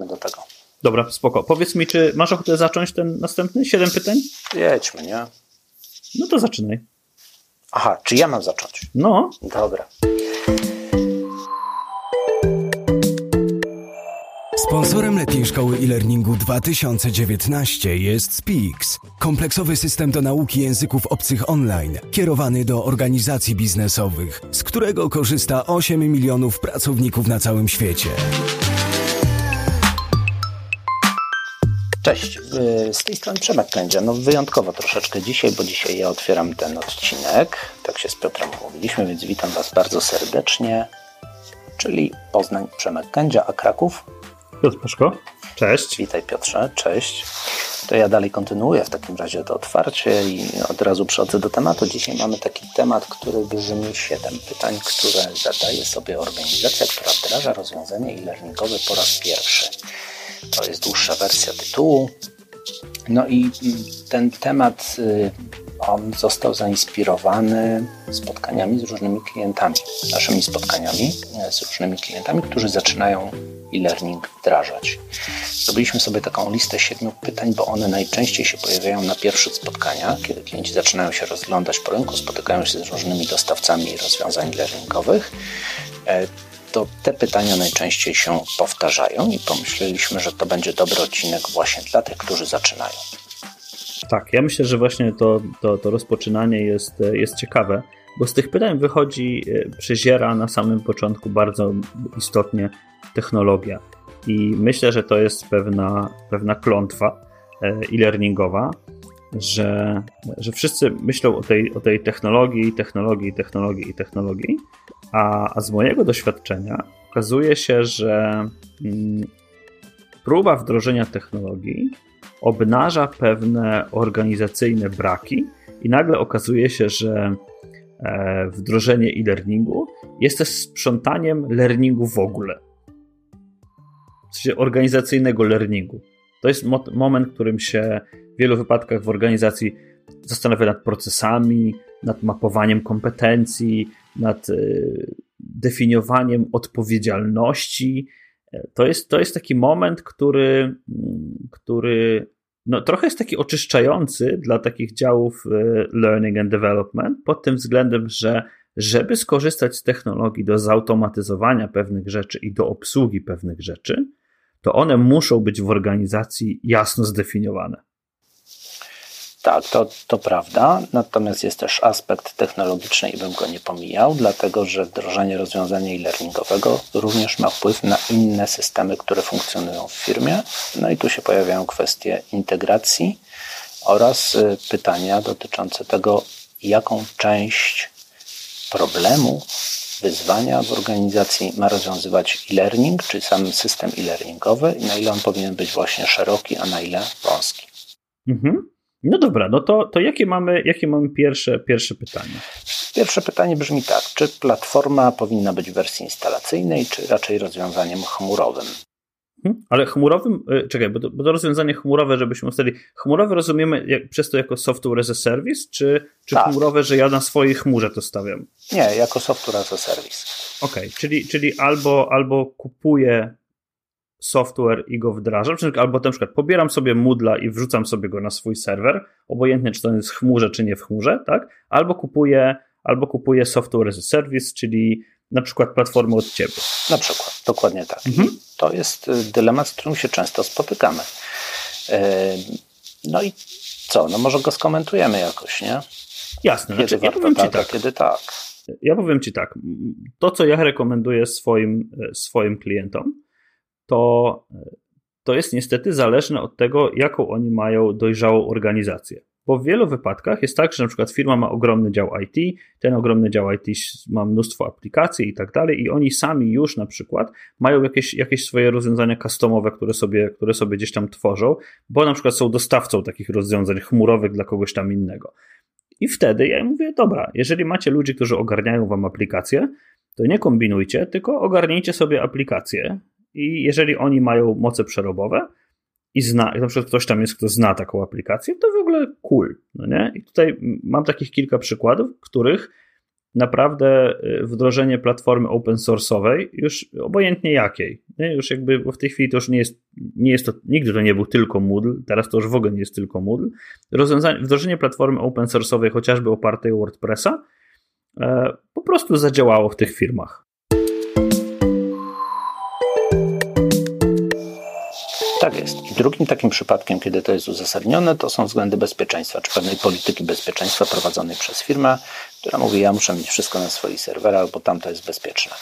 do tego. Dobra, spoko. Powiedz mi, czy masz ochotę zacząć ten następny? Siedem pytań? Jedźmy, nie? No to zaczynaj. Aha, czy ja mam zacząć? No. Dobra. Sponsorem letniej szkoły e-learningu 2019 jest Speaks, kompleksowy system do nauki języków obcych online, kierowany do organizacji biznesowych, z którego korzysta 8 milionów pracowników na całym świecie. Cześć, y, z tej strony Przemek Kędzia. No wyjątkowo troszeczkę dzisiaj, bo dzisiaj ja otwieram ten odcinek. Tak się z Piotrem mówiliśmy, więc witam Was bardzo serdecznie. Czyli Poznań, Przemek Kędzia, a Kraków? Piotr Paszko. Cześć. Witaj Piotrze, cześć. To ja dalej kontynuuję w takim razie to otwarcie i od razu przechodzę do tematu. Dzisiaj mamy taki temat, który brzmi 7 pytań, które zadaje sobie organizacja, która wdraża rozwiązanie e-learningowe po raz pierwszy. Dłuższa wersja tytułu. No i ten temat y, on został zainspirowany spotkaniami z różnymi klientami, naszymi spotkaniami e, z różnymi klientami, którzy zaczynają e-learning wdrażać. Zrobiliśmy sobie taką listę siedmiu pytań, bo one najczęściej się pojawiają na pierwszych spotkaniach, kiedy klienci zaczynają się rozglądać po rynku, spotykają się z różnymi dostawcami rozwiązań e-learningowych. To te pytania najczęściej się powtarzają i pomyśleliśmy, że to będzie dobry odcinek właśnie dla tych, którzy zaczynają. Tak, ja myślę, że właśnie to, to, to rozpoczynanie jest, jest ciekawe, bo z tych pytań wychodzi, e, przeziera na samym początku bardzo istotnie technologia. I myślę, że to jest pewna, pewna klątwa e, e-learningowa, że, że wszyscy myślą o tej, o tej technologii, technologii, technologii i technologii, a, a z mojego doświadczenia okazuje się, że mm, próba wdrożenia technologii obnaża pewne organizacyjne braki i nagle okazuje się, że e, wdrożenie e-learningu jest też sprzątaniem learningu w ogóle. W sensie organizacyjnego learningu. To jest moment, w którym się w wielu wypadkach w organizacji zastanawia nad procesami, nad mapowaniem kompetencji, nad e, definiowaniem odpowiedzialności. To jest, to jest taki moment, który, który no, trochę jest taki oczyszczający dla takich działów e, learning and development, pod tym względem, że żeby skorzystać z technologii do zautomatyzowania pewnych rzeczy i do obsługi pewnych rzeczy, to one muszą być w organizacji jasno zdefiniowane. Tak, to, to prawda. Natomiast jest też aspekt technologiczny i bym go nie pomijał, dlatego że wdrożenie rozwiązania e-learningowego również ma wpływ na inne systemy, które funkcjonują w firmie. No i tu się pojawiają kwestie integracji oraz y, pytania dotyczące tego, jaką część problemu, wyzwania w organizacji ma rozwiązywać e-learning, czy sam system e-learningowy i na ile on powinien być właśnie szeroki, a na ile wąski. Mhm. No dobra, no to, to jakie mamy, jakie mamy pierwsze, pierwsze pytanie? Pierwsze pytanie brzmi tak. Czy platforma powinna być w wersji instalacyjnej, czy raczej rozwiązaniem chmurowym? Hmm? Ale chmurowym, y, czekaj, bo to, bo to rozwiązanie chmurowe, żebyśmy ustalili, chmurowe rozumiemy jak, przez to jako software as a service, czy, czy tak. chmurowe, że ja na swojej chmurze to stawiam? Nie, jako software as a service. Okej, okay, czyli, czyli albo, albo kupuję software i go wdrażam, albo na przykład pobieram sobie Moodla i wrzucam sobie go na swój serwer, obojętnie czy to jest w chmurze, czy nie w chmurze, tak? Albo kupuję, albo kupuję software as a service, czyli na przykład platformę od ciebie. Na przykład, dokładnie tak. Mhm. To jest y, dylemat, z którym się często spotykamy. Y, no i co? No może go skomentujemy jakoś, nie? Jasne. Kiedy znaczy, ja powiem tak, ci tak. kiedy tak. Ja powiem ci tak. To, co ja rekomenduję swoim, e, swoim klientom, to, to jest niestety zależne od tego, jaką oni mają dojrzałą organizację. Bo w wielu wypadkach jest tak, że na przykład firma ma ogromny dział IT, ten ogromny dział IT ma mnóstwo aplikacji i tak dalej, i oni sami już na przykład mają jakieś, jakieś swoje rozwiązania customowe, które sobie, które sobie gdzieś tam tworzą, bo na przykład są dostawcą takich rozwiązań chmurowych dla kogoś tam innego. I wtedy ja im mówię, dobra, jeżeli macie ludzi, którzy ogarniają wam aplikacje, to nie kombinujcie, tylko ogarnijcie sobie aplikacje i jeżeli oni mają moce przerobowe i zna, na przykład ktoś tam jest, kto zna taką aplikację, to w ogóle cool, no nie? I tutaj mam takich kilka przykładów, których naprawdę y, wdrożenie platformy open source'owej, już obojętnie jakiej. Nie? Już jakby w tej chwili to już nie jest, nie jest to, nigdy to nie był tylko Moodle, teraz to już w ogóle nie jest tylko Moodle. Rozwiązanie, wdrożenie platformy open source'owej, chociażby opartej o WordPressa, e, po prostu zadziałało w tych firmach. Tak jest. Drugim takim przypadkiem, kiedy to jest uzasadnione, to są względy bezpieczeństwa, czy pewnej polityki bezpieczeństwa prowadzonej przez firmę, która mówi, ja muszę mieć wszystko na swoich serwerach, bo tam to jest bezpieczne.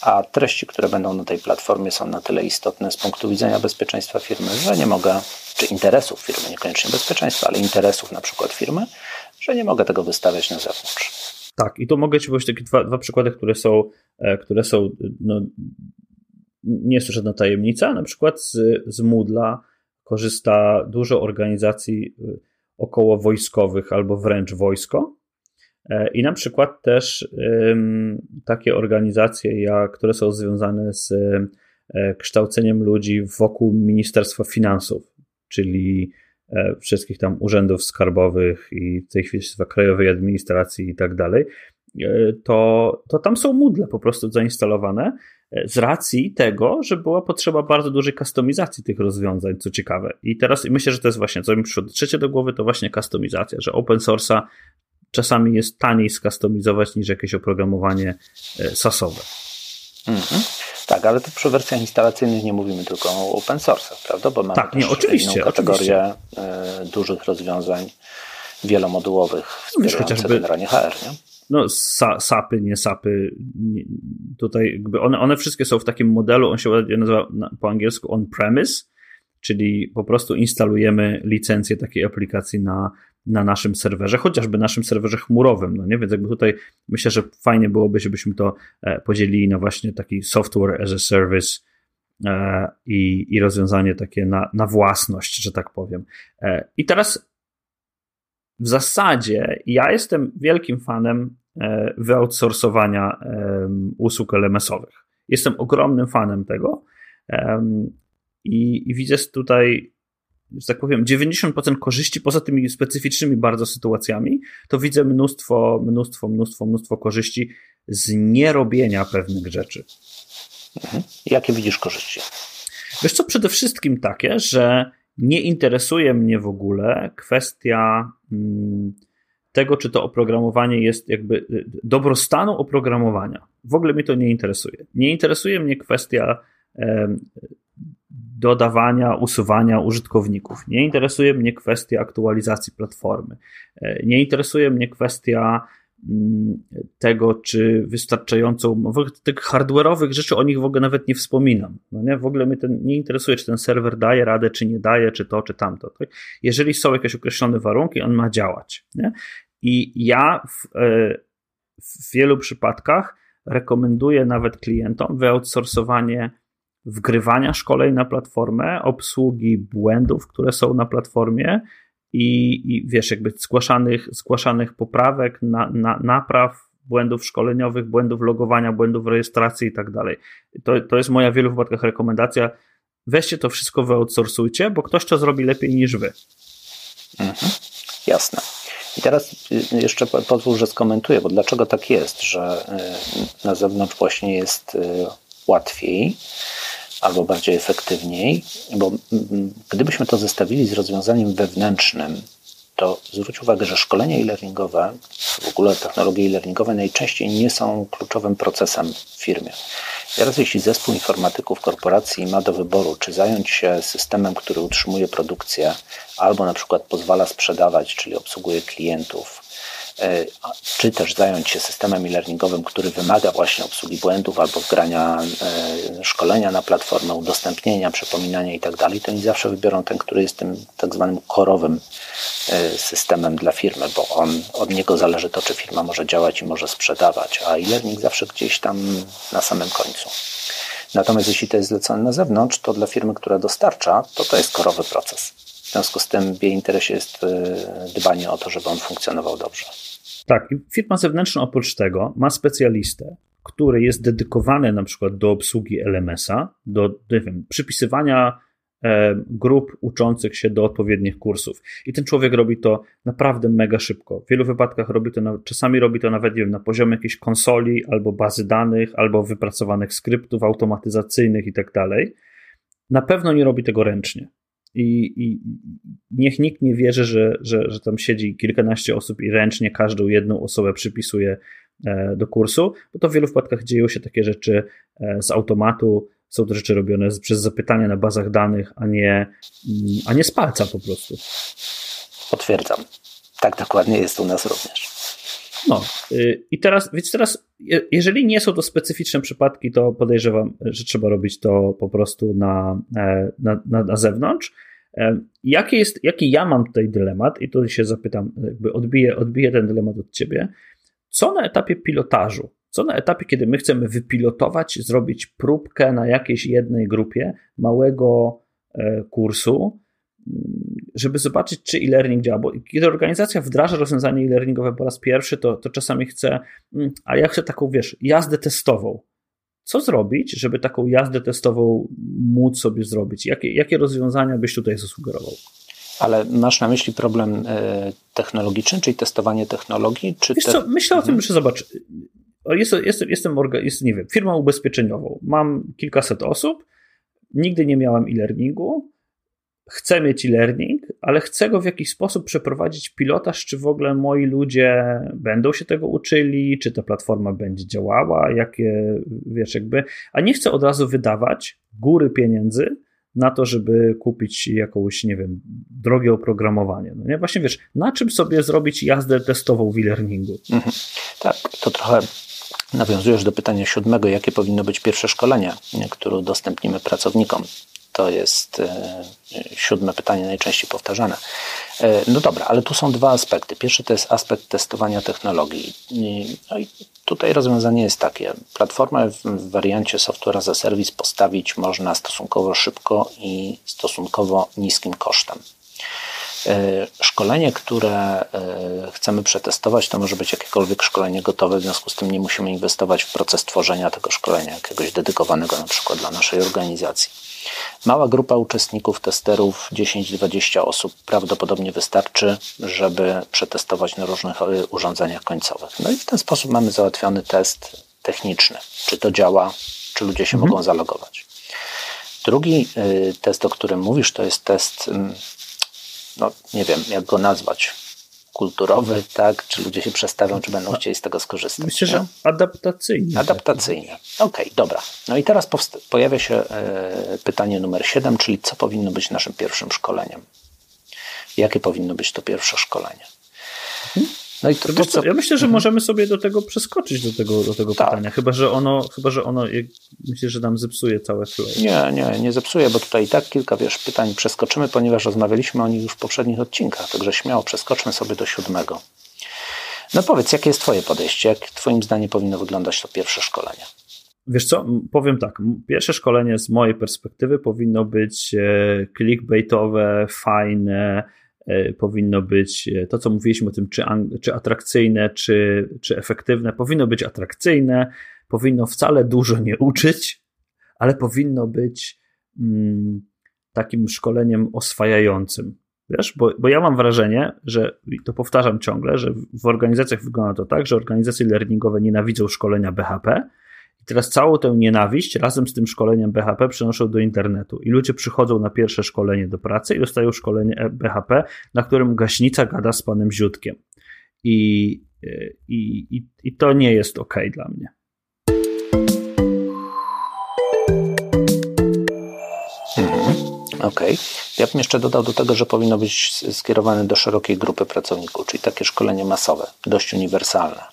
A treści, które będą na tej platformie są na tyle istotne z punktu widzenia bezpieczeństwa firmy, że nie mogę, czy interesów firmy, niekoniecznie bezpieczeństwa, ale interesów na przykład firmy, że nie mogę tego wystawiać na zewnątrz. Tak, i tu mogę Ci powiedzieć takie dwa, dwa przykłady, które są, e, które są no, nie jest to żadna tajemnica. Na przykład z, z Moodla korzysta dużo organizacji y, około wojskowych albo wręcz wojsko. E, I na przykład też takie organizacje, jak, które są związane z e, kształceniem ludzi wokół Ministerstwa Finansów, czyli e, wszystkich tam urzędów skarbowych i w tej chwili Krajowej Administracji i tak dalej, to, to tam są Moodle po prostu zainstalowane z racji tego, że była potrzeba bardzo dużej kustomizacji tych rozwiązań, co ciekawe. I teraz myślę, że to jest właśnie, co mi przyszło trzecie do głowy, to właśnie kustomizacja, że open source'a czasami jest taniej skustomizować niż jakieś oprogramowanie e, sasowe. Mhm. Tak, ale to przy wersjach instalacyjnych nie mówimy tylko o open source, prawda? Bo mamy tak, nie, oczywiście, kategorię oczywiście. E, dużych rozwiązań wielomodułowych wspierających generalnie HR, nie? No sa, sapy, nie sapy, nie, tutaj jakby one, one wszystkie są w takim modelu, on się nazywa po angielsku on-premise, czyli po prostu instalujemy licencję takiej aplikacji na, na naszym serwerze, chociażby naszym serwerze chmurowym, no nie? Więc jakby tutaj myślę, że fajnie byłoby, żebyśmy to e, podzielili na właśnie taki software as a service e, i, i rozwiązanie takie na, na własność, że tak powiem. E, I teraz w zasadzie ja jestem wielkim fanem wyoutsourcowania usług LMS-owych. Jestem ogromnym fanem tego i, i widzę tutaj, że tak powiem, 90% korzyści, poza tymi specyficznymi bardzo sytuacjami, to widzę mnóstwo, mnóstwo, mnóstwo, mnóstwo korzyści z nierobienia pewnych rzeczy. Mhm. Jakie widzisz korzyści? Wiesz co, przede wszystkim takie, że nie interesuje mnie w ogóle kwestia. Hmm, tego, czy to oprogramowanie jest jakby y, dobrostanu oprogramowania. W ogóle mnie to nie interesuje. Nie interesuje mnie kwestia dodawania, usuwania użytkowników. Nie interesuje mnie kwestia aktualizacji platformy. E, nie interesuje mnie kwestia tego, czy wystarczającą, tych hardware'owych rzeczy o nich w ogóle nawet nie wspominam. No nie? W ogóle mnie ten, nie interesuje, czy ten serwer daje radę, czy nie daje, czy to, czy tamto. Tak? Jeżeli są jakieś określone warunki, on ma działać. Nie? I ja w, e, w wielu przypadkach rekomenduję nawet klientom wyoutsourcowanie wgrywania szkoleń na platformę, obsługi błędów, które są na platformie i, i wiesz, jakby zgłaszanych, zgłaszanych poprawek, na, na, napraw, błędów szkoleniowych, błędów logowania, błędów rejestracji i tak dalej. To, to jest moja w wielu wypadkach rekomendacja. Weźcie to wszystko, wyoutsourcujcie, bo ktoś to zrobi lepiej niż wy. Mhm. Jasne. I teraz y, jeszcze pozwól, że skomentuję, bo dlaczego tak jest, że y, na zewnątrz właśnie jest y, łatwiej albo bardziej efektywniej, bo gdybyśmy to zestawili z rozwiązaniem wewnętrznym, to zwróć uwagę, że szkolenia e-learningowe, w ogóle technologie e-learningowe najczęściej nie są kluczowym procesem w firmie. Teraz jeśli zespół informatyków korporacji ma do wyboru, czy zająć się systemem, który utrzymuje produkcję, albo na przykład pozwala sprzedawać, czyli obsługuje klientów, czy też zająć się systemem e-learningowym, który wymaga właśnie obsługi błędów albo wgrania e, szkolenia na platformę, udostępnienia, przypominania itd., tak to oni zawsze wybiorą ten, który jest tym tak zwanym korowym e, systemem dla firmy, bo on, od niego zależy to, czy firma może działać i może sprzedawać, a e-learning zawsze gdzieś tam na samym końcu. Natomiast jeśli to jest zlecone na zewnątrz, to dla firmy, która dostarcza, to to jest korowy proces. W związku z tym w jej interesie jest dbanie o to, żeby on funkcjonował dobrze. Tak, firma zewnętrzna oprócz tego ma specjalistę, który jest dedykowany na przykład do obsługi LMS-a, do nie wiem, przypisywania grup uczących się do odpowiednich kursów. I ten człowiek robi to naprawdę mega szybko. W wielu wypadkach robi to, czasami robi to nawet wiem, na poziomie jakiejś konsoli, albo bazy danych, albo wypracowanych skryptów automatyzacyjnych i tak dalej. Na pewno nie robi tego ręcznie. I, I, niech nikt nie wierzy, że, że, że tam siedzi kilkanaście osób i ręcznie każdą jedną osobę przypisuje e, do kursu, bo to w wielu wypadkach dzieją się takie rzeczy e, z automatu, są to rzeczy robione przez zapytania na bazach danych, a nie, mm, a nie z palca po prostu. Potwierdzam. Tak dokładnie jest u nas również. No y, i teraz, więc teraz, jeżeli nie są to specyficzne przypadki, to podejrzewam, że trzeba robić to po prostu na, e, na, na, na zewnątrz. E, jaki, jest, jaki ja mam tutaj dylemat, i tutaj się zapytam, jakby odbiję, odbiję ten dylemat od ciebie. Co na etapie pilotażu, co na etapie, kiedy my chcemy wypilotować, zrobić próbkę na jakiejś jednej grupie małego e, kursu, żeby zobaczyć, czy e-learning działa. Bo kiedy organizacja wdraża rozwiązanie e-learningowe po raz pierwszy, to, to czasami chce, mm, a ja chcę taką, wiesz, jazdę testową. Co zrobić, żeby taką jazdę testową móc sobie zrobić? Jakie, jakie rozwiązania byś tutaj zasugerował? Ale masz na myśli problem e, technologiczny, czyli testowanie technologii? Czy Wiesz te... co, myślę o tym, mhm. że zobacz, jestem, jestem, jestem, jest, nie wiem, firmą ubezpieczeniową, mam kilkaset osób, nigdy nie miałem e-learningu, chcę mieć e-learning, ale chcę go w jakiś sposób przeprowadzić pilotaż, czy w ogóle moi ludzie będą się tego uczyli, czy ta platforma będzie działała, jakie, wiesz, jakby, a nie chcę od razu wydawać góry pieniędzy na to, żeby kupić jakąś, nie wiem, drogie oprogramowanie. No nie? Właśnie wiesz, na czym sobie zrobić jazdę testową w e-learningu? Mhm. Tak, to trochę nawiązujesz do pytania siódmego, jakie powinno być pierwsze szkolenie, które udostępnimy pracownikom. To jest e, siódme pytanie, najczęściej powtarzane. E, no dobra, ale tu są dwa aspekty. Pierwszy to jest aspekt testowania technologii. No i tutaj rozwiązanie jest takie. Platformę w wariancie software as a service postawić można stosunkowo szybko i stosunkowo niskim kosztem. E, szkolenie, które chcemy przetestować, to może być jakiekolwiek szkolenie gotowe, w związku z tym nie musimy inwestować w proces tworzenia tego szkolenia, jakiegoś dedykowanego na przykład dla naszej organizacji. Mała grupa uczestników, testerów, 10-20 osób prawdopodobnie wystarczy, żeby przetestować na różnych e, urządzeniach końcowych. No i w ten sposób mamy załatwiony test techniczny. Czy to działa, czy ludzie się mhm. mogą zalogować. Drugi e, test, o którym mówisz, to jest test, mm, no nie wiem jak go nazwać, kulturowy, tak? Czy ludzie się przestawią, czy będą chcieli z tego skorzystać? Myślę, że adaptacyjny. Adaptacyjny. Okej, okay, dobra. No i teraz pojawia się e, pytanie numer 7, czyli co powinno być naszym pierwszym szkoleniem? Jakie powinno być to pierwsze szkolenie? Mhm. No i to, to, co... Ja myślę, że mhm. możemy sobie do tego przeskoczyć, do tego, do tego tak. pytania. Chyba, że ono, chyba, że ono myślę, że nam zepsuje całe flow. Nie, nie, nie zepsuje, bo tutaj i tak kilka wiesz, pytań przeskoczymy, ponieważ rozmawialiśmy o nich już w poprzednich odcinkach, także śmiało przeskoczmy sobie do siódmego. No powiedz, jakie jest Twoje podejście? Jak Twoim zdaniem powinno wyglądać to pierwsze szkolenie? Wiesz co, powiem tak, pierwsze szkolenie z mojej perspektywy powinno być e, clickbaitowe, fajne, powinno być e, to, co mówiliśmy o tym, czy, czy atrakcyjne, czy, czy efektywne, powinno być atrakcyjne, powinno wcale dużo nie uczyć, ale powinno być mm, takim szkoleniem oswajającym. Wiesz, bo, bo ja mam wrażenie, że to powtarzam ciągle, że w organizacjach wygląda to tak, że organizacje learningowe nienawidzą szkolenia BHP, i teraz całą tę nienawiść razem z tym szkoleniem BHP przenoszą do internetu. I ludzie przychodzą na pierwsze szkolenie do pracy i dostają szkolenie BHP, na którym gaśnica gada z panem Ziutkiem. I, i, i, i to nie jest ok dla mnie. Mhm. Okej. Okay. Ja bym jeszcze dodał do tego, że powinno być skierowane do szerokiej grupy pracowników, czyli takie szkolenie masowe, dość uniwersalne.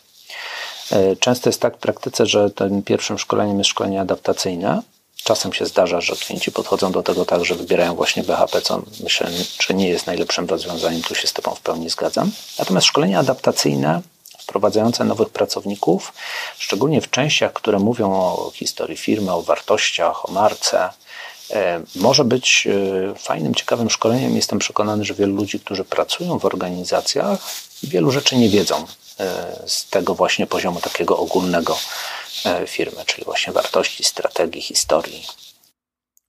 E, często jest tak w praktyce, że tym pierwszym szkoleniem jest szkolenie adaptacyjne. Czasem się zdarza, że klienci podchodzą do tego tak, że wybierają właśnie BHP, co myślę, że nie jest najlepszym rozwiązaniem, tu się z Tobą w pełni zgadzam. Natomiast szkolenie adaptacyjne wprowadzające nowych pracowników, szczególnie w częściach, które mówią o historii firmy, o wartościach, o marce, e, może być e, fajnym, ciekawym szkoleniem. Jestem przekonany, że wielu ludzi, którzy pracują w organizacjach, wielu rzeczy nie wiedzą z tego właśnie poziomu takiego ogólnego e, firmy, czyli właśnie wartości, strategii, historii.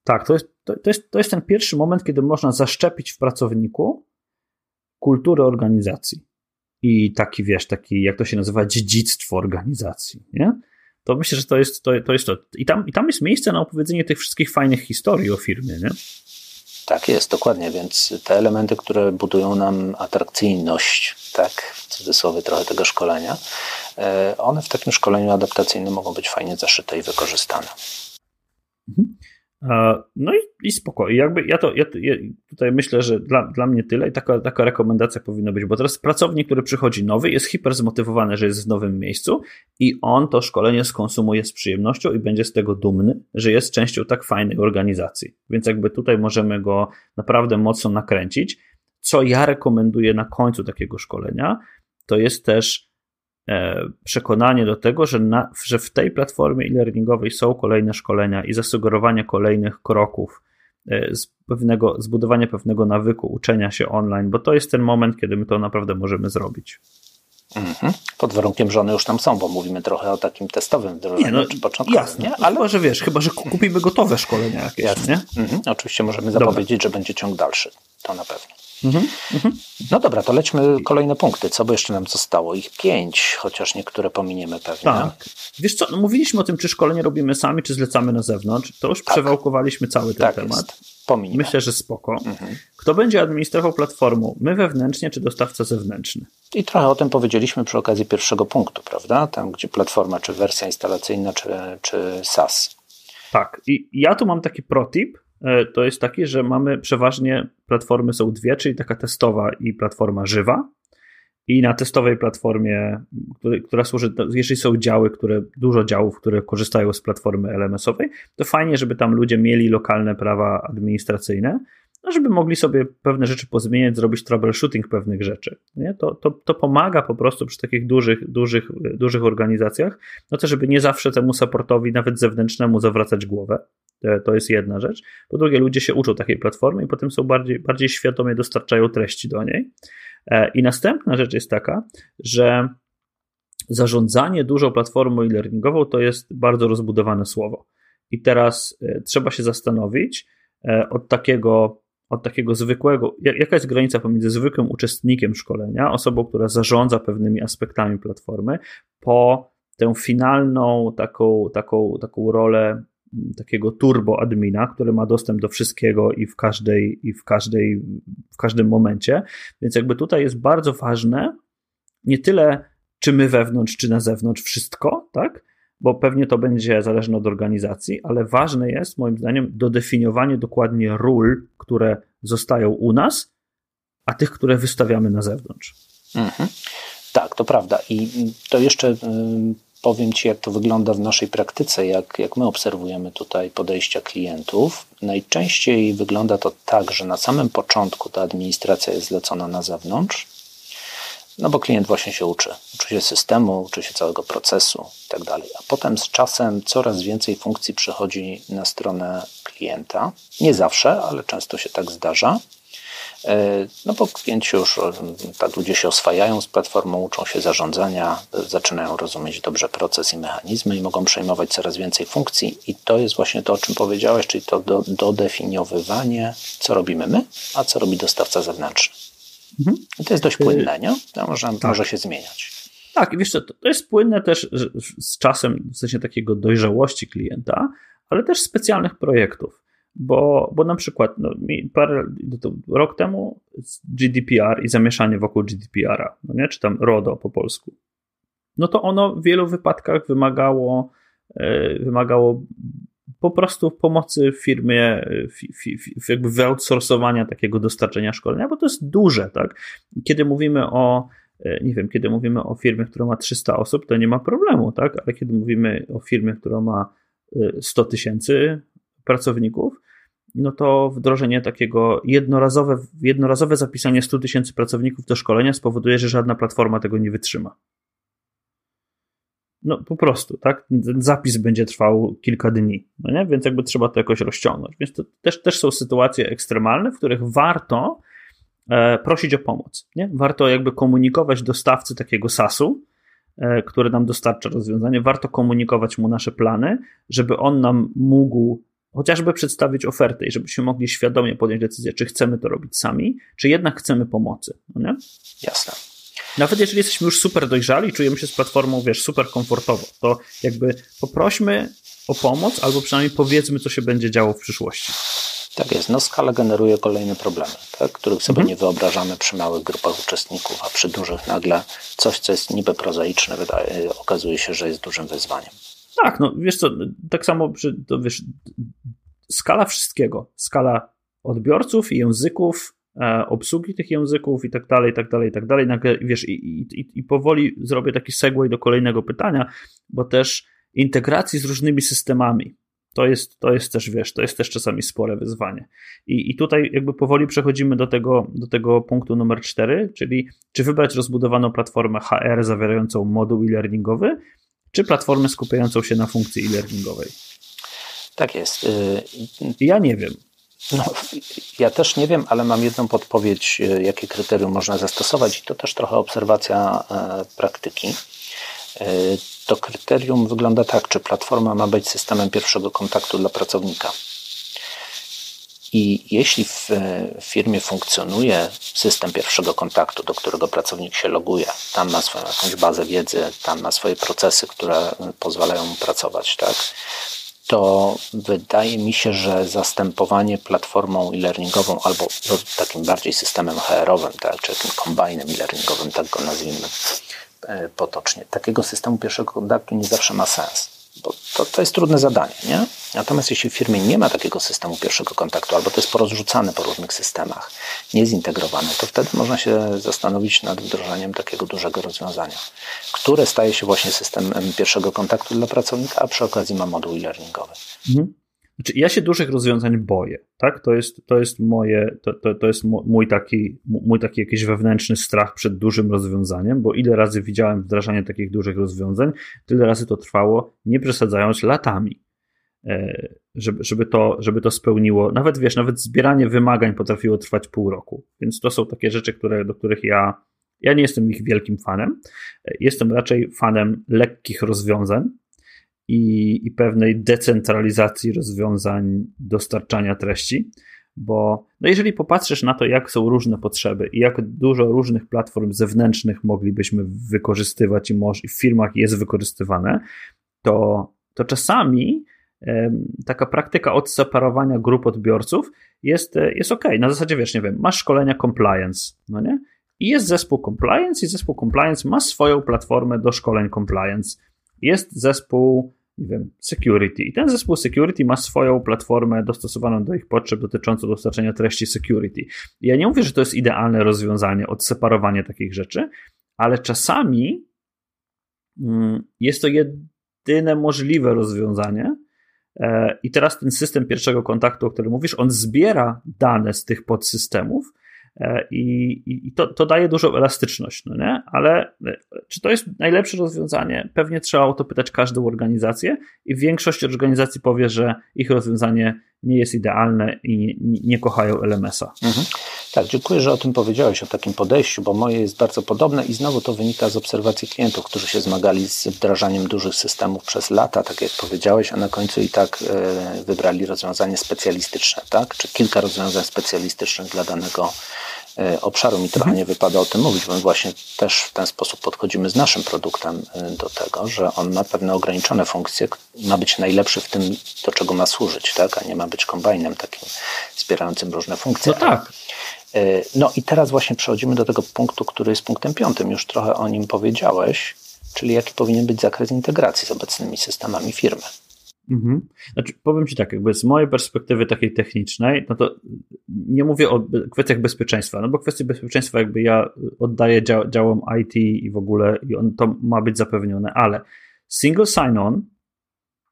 Tak, to jest, to, jest, to jest ten pierwszy moment, kiedy można zaszczepić w pracowniku kulturę organizacji. I taki, wiesz, taki, jak to się nazywa, dziedzictwo organizacji, nie? To myślę, że to jest to. to, jest to. I, tam, I tam jest miejsce na opowiedzenie tych wszystkich fajnych historii o firmie, nie? Tak jest, dokładnie, więc te elementy, które budują nam atrakcyjność, tak, w cudzysłowie trochę tego szkolenia, e, one w takim szkoleniu adaptacyjnym mogą być fajnie zaszyte i wykorzystane. Mhm. No i, i spoko. I jakby ja to ja, ja tutaj myślę, że dla, dla mnie tyle i taka, taka rekomendacja powinna być, bo teraz pracownik, który przychodzi nowy, jest hiper zmotywowany, że jest w nowym miejscu i on to szkolenie skonsumuje z przyjemnością i będzie z tego dumny, że jest częścią tak fajnej organizacji. Więc jakby tutaj możemy go naprawdę mocno nakręcić. Co ja rekomenduję na końcu takiego szkolenia, to jest też E, przekonanie do tego, że, na, że w tej platformie e-learningowej są kolejne szkolenia i zasugerowanie kolejnych kroków, e, z pewnego, zbudowania pewnego nawyku uczenia się online, bo to jest ten moment, kiedy my to naprawdę możemy zrobić. Mhm. Pod warunkiem, że one już tam są, bo mówimy trochę o takim testowym wdrożeniu, nie, no, czy początkowym. Jasne, nie? Ale... Chyba, że wiesz, chyba, że kupimy gotowe szkolenia jakieś, jasne. nie? Mhm. Oczywiście możemy zapowiedzieć, Dobra. że będzie ciąg dalszy. To na pewno. Mhm, mhm. No dobra, to lećmy kolejne punkty. Co by jeszcze nam zostało? Ich pięć, chociaż niektóre pominiemy pewnie. Tak. Wiesz co, no mówiliśmy o tym, czy szkolenie robimy sami, czy zlecamy na zewnątrz. To już tak. przewałkowaliśmy cały ten tak temat. Pominimy. Myślę, że spoko. Mhm. Kto będzie administrował platformą? My wewnętrznie, czy dostawca zewnętrzny? I trochę o tym powiedzieliśmy przy okazji pierwszego punktu, prawda? Tam, gdzie platforma, czy wersja instalacyjna, czy, czy SaaS. Tak. I ja tu mam taki protip, to jest taki, że mamy przeważnie platformy są dwie, czyli taka testowa i platforma żywa. I na testowej platformie, która służy, jeżeli są działy, które, dużo działów, które korzystają z platformy LMS-owej, to fajnie, żeby tam ludzie mieli lokalne prawa administracyjne, no żeby mogli sobie pewne rzeczy pozmieniać, zrobić troubleshooting pewnych rzeczy. Nie? To, to, to pomaga po prostu przy takich dużych, dużych, dużych organizacjach, no to żeby nie zawsze temu supportowi, nawet zewnętrznemu, zawracać głowę. To jest jedna rzecz. Po drugie, ludzie się uczą takiej platformy i potem są bardziej, bardziej świadomie dostarczają treści do niej. E, I następna rzecz jest taka, że zarządzanie dużą platformą e-learningową to jest bardzo rozbudowane słowo. I teraz e, trzeba się zastanowić e, od takiego, od takiego zwykłego, jaka jest granica pomiędzy zwykłym uczestnikiem szkolenia, osobą, która zarządza pewnymi aspektami platformy, po tę finalną taką, taką, taką rolę takiego turbo admina, który ma dostęp do wszystkiego i w każdej, i w każdej, w każdym momencie. Więc jakby tutaj jest bardzo ważne nie tyle, czy my wewnątrz, czy na zewnątrz wszystko, tak? Bo pewnie to będzie zależne od organizacji, ale ważne jest, moim zdaniem, dodefiniowanie dokładnie ról, które zostają u nas, a tych, które wystawiamy na zewnątrz. Mhm. Tak, to prawda. I to jeszcze powiem Ci, jak to wygląda w naszej praktyce, jak, jak my obserwujemy tutaj podejścia klientów. Najczęściej wygląda to tak, że na samym początku ta administracja jest zlecona na zewnątrz, no bo klient właśnie się uczy. Uczy się systemu, uczy się całego procesu itd. Tak a potem z czasem coraz więcej funkcji przychodzi na stronę klienta. Nie zawsze, ale często się tak zdarza. E, no bo klienci już, e, tak ludzie się oswajają z platformą, uczą się zarządzania, zaczynają rozumieć dobrze proces i mechanizmy i mogą przejmować coraz więcej funkcji i to jest właśnie to, o czym powiedziałeś, czyli to do, dodefiniowywanie, co robimy my, a co robi dostawca zewnętrzny. Mhm. I to jest dość płynne, nie? To może, tak. może się zmieniać. Tak, wiesz co, to jest płynne też z czasem, w sensie takiego dojrzałości klienta, ale też specjalnych projektów. Bo, bo na przykład no, parę, rok temu GDPR i zamieszanie wokół GDPR-a, no nie? czy tam RODO po polsku, no to ono w wielu wypadkach wymagało, e, wymagało po prostu pomocy firmie, jakby wyoutsourcowania takiego dostarczenia szkolenia, bo to jest duże, tak? Kiedy mówimy o, e, nie wiem, kiedy mówimy o firmie, która ma 300 osób, to nie ma problemu, tak? Ale kiedy mówimy o firmie, która ma 100 e, tysięcy pracowników, no to wdrożenie takiego jednorazowe, jednorazowe zapisanie 100 tysięcy pracowników do szkolenia spowoduje, że żadna platforma tego nie wytrzyma. No po prostu, tak? Ten zapis będzie trwał kilka dni, no nie? Więc jakby trzeba to jakoś rozciągnąć. Więc to też, też są sytuacje ekstremalne, w których warto e, prosić o pomoc, nie? Warto jakby komunikować dostawcy takiego SAS-u, e, który nam dostarcza rozwiązanie, warto komunikować mu nasze plany, żeby on nam mógł chociażby przedstawić ofertę i żebyśmy mogli świadomie podjąć decyzję, czy chcemy to robić sami, czy jednak chcemy pomocy. No nie? Jasne. Nawet jeżeli jesteśmy już super dojrzali i czujemy się z platformą, wiesz, super komfortowo, to jakby poprośmy o pomoc, albo przynajmniej powiedzmy, co się będzie działo w przyszłości. Tak jest. No skala generuje kolejne problemy, tak? których sobie mhm. nie wyobrażamy przy małych grupach uczestników, a przy dużych nagle coś, co jest niby prozaiczne, wydaje, okazuje się, że jest dużym wyzwaniem. Tak, no wiesz co, tak samo, to wiesz, skala wszystkiego, skala odbiorców języków, e, obsługi tych języków i tak dalej, i tak dalej, i tak dalej. Nagle, wiesz, i, i, i powoli zrobię taki segway do kolejnego pytania, bo też integracji z różnymi systemami. To jest, to jest też, wiesz, to jest też czasami spore wyzwanie. I, I tutaj jakby powoli przechodzimy do tego, do tego punktu numer cztery, czyli czy wybrać rozbudowaną platformę HR zawierającą moduł e-learningowy, czy platformę skupiającą się na funkcji e-learningowej. Tak jest. Y, ja nie wiem. No, ja też nie wiem, ale mam jedną podpowiedź, y, jakie kryterium można zastosować, i to też trochę obserwacja e, praktyki. Y, to kryterium wygląda tak, czy platforma ma być systemem pierwszego kontaktu dla pracownika. I jeśli w firmie funkcjonuje system pierwszego kontaktu, do którego pracownik się loguje, tam ma swoją jakąś bazę wiedzy, tam ma swoje procesy, które pozwalają mu pracować, tak? to wydaje mi się, że zastępowanie platformą e-learningową albo no, takim bardziej systemem HR-owym, tak, czy takim kombajnem e-learningowym, tak go nazwijmy e, potocznie, takiego systemu pierwszego kontaktu nie zawsze ma sens bo to, to jest trudne zadanie, nie? Natomiast jeśli w firmie nie ma takiego systemu pierwszego kontaktu, albo to jest porozrzucane po różnych systemach, niezintegrowane, to wtedy można się zastanowić nad wdrożeniem takiego dużego rozwiązania, które staje się właśnie systemem pierwszego kontaktu dla pracownika, a przy okazji ma moduł e-learningowy. Mhm. Znaczy, ja się dużych rozwiązań boję, tak? To jest, to jest moje, to, to, to jest mój taki, mój taki jakiś wewnętrzny strach przed dużym rozwiązaniem, bo ile razy widziałem wdrażanie takich dużych rozwiązań, tyle razy to trwało, nie przesadzając latami. E, żeby, żeby, to, żeby to spełniło, nawet wiesz, nawet zbieranie wymagań potrafiło trwać pół roku. Więc to są takie rzeczy, które, do których ja, ja nie jestem ich wielkim fanem. E, jestem raczej fanem lekkich rozwiązań, i, i pewnej decentralizacji rozwiązań dostarczania treści, bo no jeżeli popatrzysz na to, jak są różne potrzeby i jak dużo różnych platform zewnętrznych moglibyśmy wykorzystywać i może w firmach jest wykorzystywane, to, to czasami taka praktyka odseparowania grup odbiorców jest, jest ok. Na zasadzie, wiesz, nie wiem, masz szkolenia compliance, no nie? I jest zespół compliance i zespół compliance ma swoją platformę do szkoleń compliance. Jest zespół nie wiem, security. I ten zespół security ma swoją platformę dostosowaną do ich potrzeb dotyczącą dostarczenia treści security. I ja nie mówię, że to jest idealne rozwiązanie, odseparowanie takich rzeczy, ale czasami mm, jest to jedyne możliwe rozwiązanie. E, I teraz ten system pierwszego kontaktu, o którym mówisz, on zbiera dane z tych podsystemów I, i to, to, daje dużą elastyczność, no nie? Ale e, czy to jest najlepsze rozwiązanie? Pewnie trzeba o to pytać każdą organizację i większość organizacji powie, że ich rozwiązanie nie jest idealne i nie, nie kochają LMS-a. Mhm. Tak, dziękuję, że o tym powiedziałeś, o takim podejściu, bo moje jest bardzo podobne i znowu to wynika z obserwacji klientów, którzy się zmagali z wdrażaniem dużych systemów przez lata, tak jak powiedziałeś, a na końcu i tak e, wybrali rozwiązanie specjalistyczne, tak? Czy kilka rozwiązań specjalistycznych dla danego E, obszaru mi trochę mhm. nie wypada o tym mówić, bo my właśnie też w ten sposób podchodzimy z naszym produktem e, do tego, że on ma pewne ograniczone funkcje, ma być najlepszy w tym, do czego ma służyć, tak? a nie ma być kombajnem takim wspierającym różne funkcje. No tak. E, no i teraz właśnie przechodzimy do tego punktu, który jest punktem piątym. Już trochę o nim powiedziałeś, czyli jaki powinien być zakres integracji z obecnymi systemami firmy. Mhm. Znaczy, powiem Ci tak, jakby z mojej perspektywy takiej technicznej, no to nie mówię o kwestiach bezpieczeństwa, no bo kwestie bezpieczeństwa jakby ja oddaję dział, działom IT i w ogóle i on, to ma być zapewnione, ale single sign-on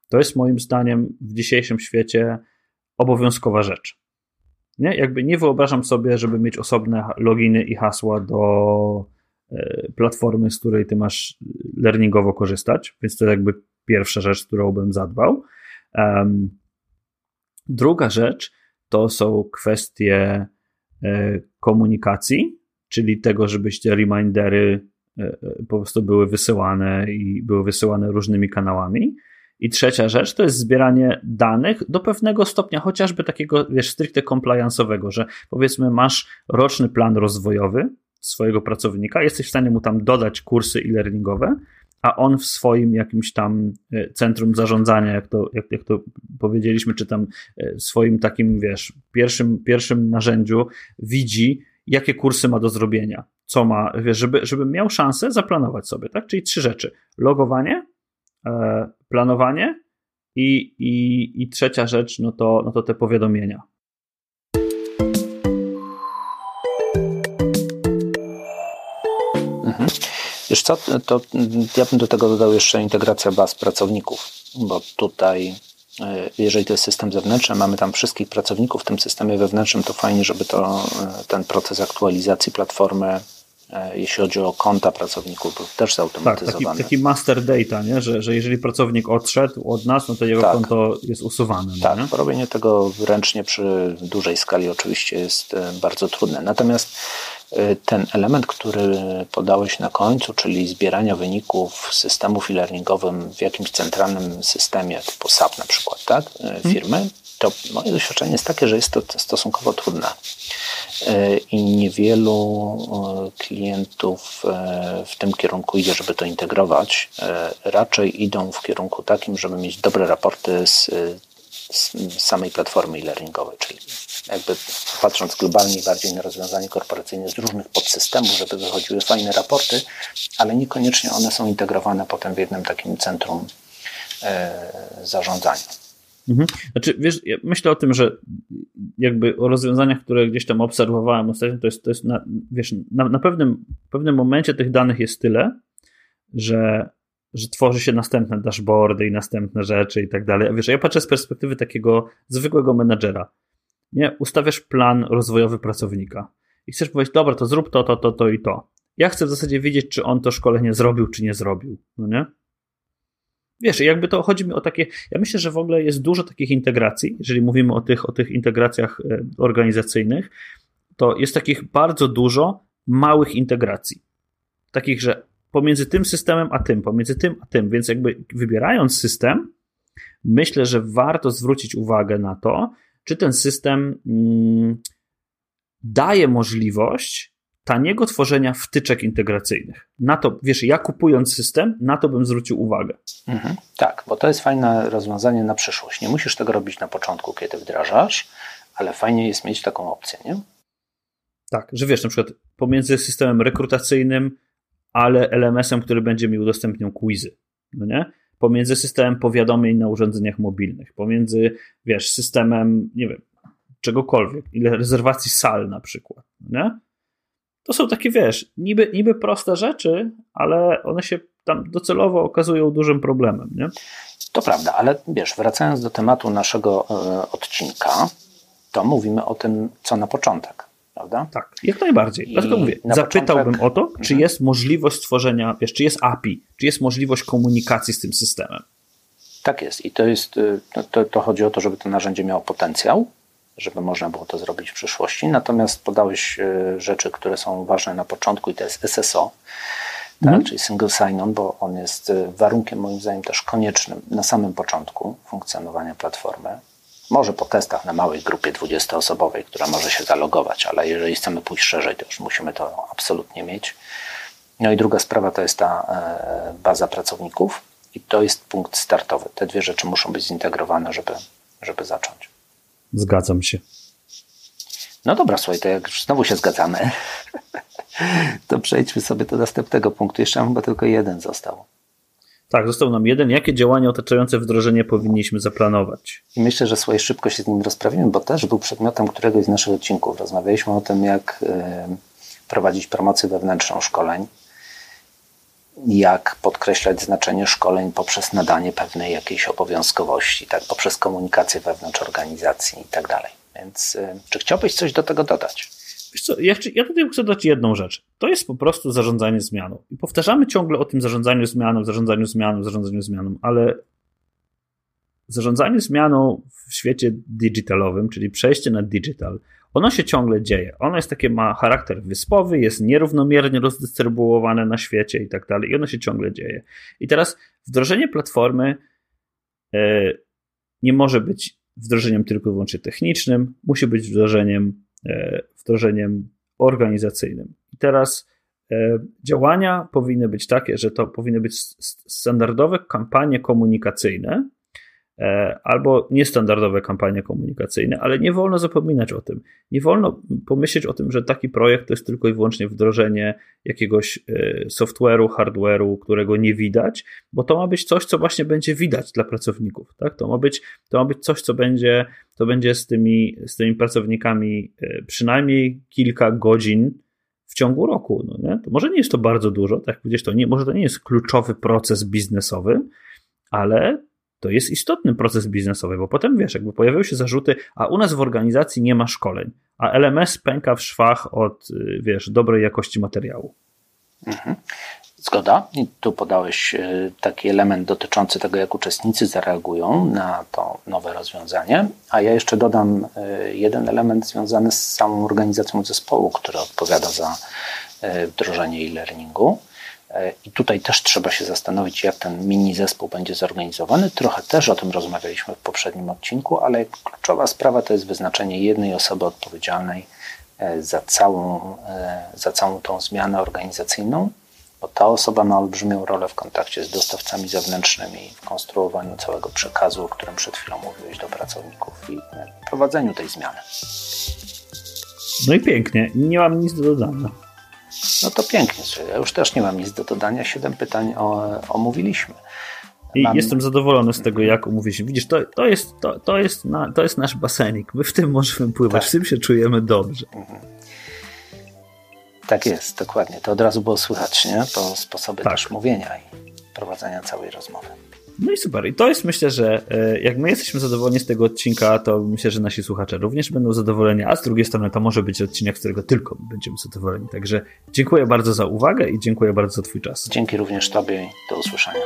to jest moim zdaniem w dzisiejszym świecie obowiązkowa rzecz. Nie? Jakby nie wyobrażam sobie, żeby mieć osobne loginy i hasła do e, platformy, z której ty masz learningowo korzystać, więc to jakby pierwsza rzecz, którą bym zadbał. Um, druga rzecz to są kwestie e, komunikacji, czyli tego, żebyście remindery e, e, po prostu były wysyłane i były wysyłane różnymi kanałami. I trzecia rzecz to jest zbieranie danych do pewnego stopnia, chociażby takiego, wiesz, stricte compliance'owego, że powiedzmy masz roczny plan rozwojowy swojego pracownika, jesteś w stanie mu tam dodać kursy e-learningowe, a on w swoim jakimś tam e, centrum zarządzania, jak to, jak, jak to powiedzieliśmy, czy tam e, swoim takim, wiesz, pierwszym, pierwszym narzędziu widzi, jakie kursy ma do zrobienia, co ma, wiesz, żeby, żeby miał szansę zaplanować sobie, tak? Czyli trzy rzeczy. Logowanie, planowanie i, i, i trzecia rzecz, no to, no to te powiadomienia. Mhm. Wiesz co, to ja bym do tego dodał jeszcze integracja baz pracowników, bo tutaj e, jeżeli to jest system zewnętrzny, mamy tam wszystkich pracowników w tym systemie wewnętrznym, to fajnie, żeby to, e, ten proces aktualizacji platformy E, jeśli chodzi o konta pracowników, był też zautomatyzowany. Tak, taki, taki, master data, nie? Że, że jeżeli pracownik odszedł od nas, no to jego tak. konto jest usuwane. No tak, nie? robienie tego ręcznie przy dużej skali oczywiście jest e, bardzo trudne. Natomiast e, ten element, który podałeś na końcu, czyli zbierania wyników systemów e-learningowym w jakimś centralnym systemie, typu SAP na przykład, tak, mhm. firmy, to moje doświadczenie jest takie, że jest to stosunkowo trudne e, i niewielu e, klientów e, w tym kierunku idzie, żeby to integrować. Raczej idą w kierunku takim, żeby mieć dobre raporty z, z samej platformy e-learningowej, czyli jakby patrząc globalnie bardziej na rozwiązanie korporacyjne z różnych podsystemów, żeby wychodziły fajne raporty, ale niekoniecznie one są integrowane potem w jednym takim centrum zarządzania. Mhm. Znaczy, wiesz, ja myślę o tym, że jakby o rozwiązaniach, które gdzieś tam obserwowałem ostatnio, to jest, to jest na, wiesz, na, na pewnym, pewnym momencie tych danych jest tyle, że, że tworzy się następne dashboardy i następne rzeczy i tak dalej. A wiesz, ja patrzę z perspektywy takiego zwykłego menedżera. Nie, ustawiasz plan rozwojowy pracownika i chcesz powiedzieć, dobra, to zrób to, to, to, to i to. Ja chcę w zasadzie wiedzieć, czy on to szkolenie zrobił, czy nie zrobił. No nie? Wiesz, jakby to chodzi mi o takie. Ja myślę, że w ogóle jest dużo takich integracji, jeżeli mówimy o tych, o tych integracjach e, organizacyjnych, to jest takich bardzo dużo małych integracji. Takich, że pomiędzy tym systemem a tym, pomiędzy tym a tym, więc jakby wybierając system, myślę, że warto zwrócić uwagę na to, czy ten system mm, daje możliwość taniego tworzenia wtyczek integracyjnych. Na to, wiesz, ja kupując system, na to bym zwrócił uwagę. Mhm, tak, bo to jest fajne rozwiązanie na przyszłość. Nie musisz tego robić na początku, kiedy wdrażasz, ale fajnie jest mieć taką opcję, nie? Tak, że wiesz, na przykład pomiędzy systemem rekrutacyjnym, ale LMS-em, który będzie mi udostępniał quizy, no nie? Pomiędzy systemem powiadomień na urządzeniach mobilnych, pomiędzy, wiesz, systemem, nie wiem, czegokolwiek, ile rezerwacji sal na przykład, no nie? To są takie, wiesz, niby, niby proste rzeczy, ale one się tam docelowo okazują dużym problemem, nie? To prawda, ale wiesz, wracając do tematu naszego e, odcinka, to mówimy o tym, co na początek, prawda? Tak, jak najbardziej. Dlatego mówię, zapytałbym początek... o to, czy mhm. jest możliwość stworzenia, wiesz, czy jest API, czy jest możliwość komunikacji z tym systemem. Tak jest i to jest, e, to, to chodzi o to, żeby to narzędzie miało potencjał, żeby można było to zrobić w przyszłości. Natomiast podałeś e, rzeczy, które są ważne na początku i to jest SSO, tak, mhm. czyli single sign-on, bo on jest e, warunkiem moim zdaniem też koniecznym na samym początku funkcjonowania platformy. Może po testach na małej grupie 20-osobowej, która może się zalogować, ale jeżeli chcemy pójść szerzej, to już musimy to absolutnie mieć. No i druga sprawa to jest ta e, baza pracowników i to jest punkt startowy. Te dwie rzeczy muszą być zintegrowane, żeby, żeby zacząć. Zgadzam się. No dobra, słuchaj, to jak znowu się zgadzamy, to przejdźmy sobie do następnego punktu. Jeszcze chyba tylko jeden został. Tak, został nam jeden. Jakie działania otaczające wdrożenie powinniśmy zaplanować? I myślę, że swoje szybko się z nim rozprawimy, bo też był przedmiotem któregoś z naszych odcinków. Rozmawialiśmy o tym, jak prowadzić promocję wewnętrzną szkoleń, jak podkreślać znaczenie szkoleń poprzez nadanie pewnej jakiejś obowiązkowości, tak, poprzez komunikację wewnątrz organizacji i tak dalej. Więc y, czy chciałbyś coś do tego dodać? Wiesz co, ja, ja tutaj chcę dodać jedną rzecz. To jest po prostu zarządzanie zmianą. I powtarzamy ciągle o tym zarządzaniu zmianą, zarządzaniu zmianą, zarządzaniu zmianą, ale zarządzanie zmianą w świecie digitalowym, czyli przejście na digital, ono się ciągle dzieje. Ono jest takie, ma charakter wyspowy, jest nierównomiernie rozdystrybuowane na świecie i tak dalej, i ono się ciągle dzieje. I teraz wdrożenie platformy nie może być wdrożeniem tylko i wyłącznie technicznym, musi być wdrożeniem, wdrożeniem organizacyjnym. I teraz działania powinny być takie, że to powinny być standardowe kampanie komunikacyjne, E, albo niestandardowe kampanie komunikacyjne, ale nie wolno zapominać o tym. Nie wolno pomyśleć o tym, że taki projekt to jest tylko i wyłącznie wdrożenie jakiegoś e, software'u, hardware'u, którego nie widać, bo to ma być coś, co właśnie będzie widać dla pracowników. Tak? To, ma być, to ma być coś, co będzie, to będzie z tymi, z tymi pracownikami e, przynajmniej kilka godzin w ciągu roku. No nie? To może nie jest to bardzo dużo, tak jak to nie, może to nie jest kluczowy proces biznesowy, ale to jest istotny proces biznesowy, bo potem wiesz, jakby pojawiały się zarzuty, a u nas w organizacji nie ma szkoleń, a LMS pęka w szwach od, y, wiesz, dobrej jakości materiału. Mhm. Zgoda. I tu podałeś y, taki element dotyczący tego, jak uczestnicy zareagują na to nowe rozwiązanie. A ja jeszcze dodam y, jeden element związany z samą organizacją zespołu, który odpowiada za wdrożenie e-learningu. E, I tutaj też trzeba się zastanowić, jak ten mini zespół będzie zorganizowany. Trochę też o tym rozmawialiśmy w poprzednim odcinku, ale kluczowa sprawa to jest wyznaczenie jednej osoby odpowiedzialnej e, za całą, e, za całą tą zmianę organizacyjną, bo ta osoba ma olbrzymią rolę w kontakcie z dostawcami zewnętrznymi, w konstruowaniu całego przekazu, o którym przed chwilą mówiłeś do pracowników i prowadzeniu tej zmiany. No i pięknie, nie mam nic do dodania. No to pięknie. Ja już też nie mam nic do dodania. Siedem pytań o, omówiliśmy. I mam... jestem zadowolony z tego, jak omówiliśmy. Widzisz, to, to, jest, to, to, jest na, to jest nasz basenik. My w tym możemy pływać, tak. w tym się czujemy dobrze. Mhm. Tak jest, dokładnie. To od razu było słychać, nie? To sposoby tak. też mówienia i prowadzenia całej rozmowy. No i super. I to jest myślę, że e, jak my jesteśmy zadowoleni z tego odcinka, to myślę, że nasi słuchacze również będą zadowoleni, a z drugiej strony to może być odcinek, z którego tylko będziemy zadowoleni. Także dziękuję bardzo za uwagę i dziękuję bardzo za Twój czas. Dzięki również Tobie do usłyszenia.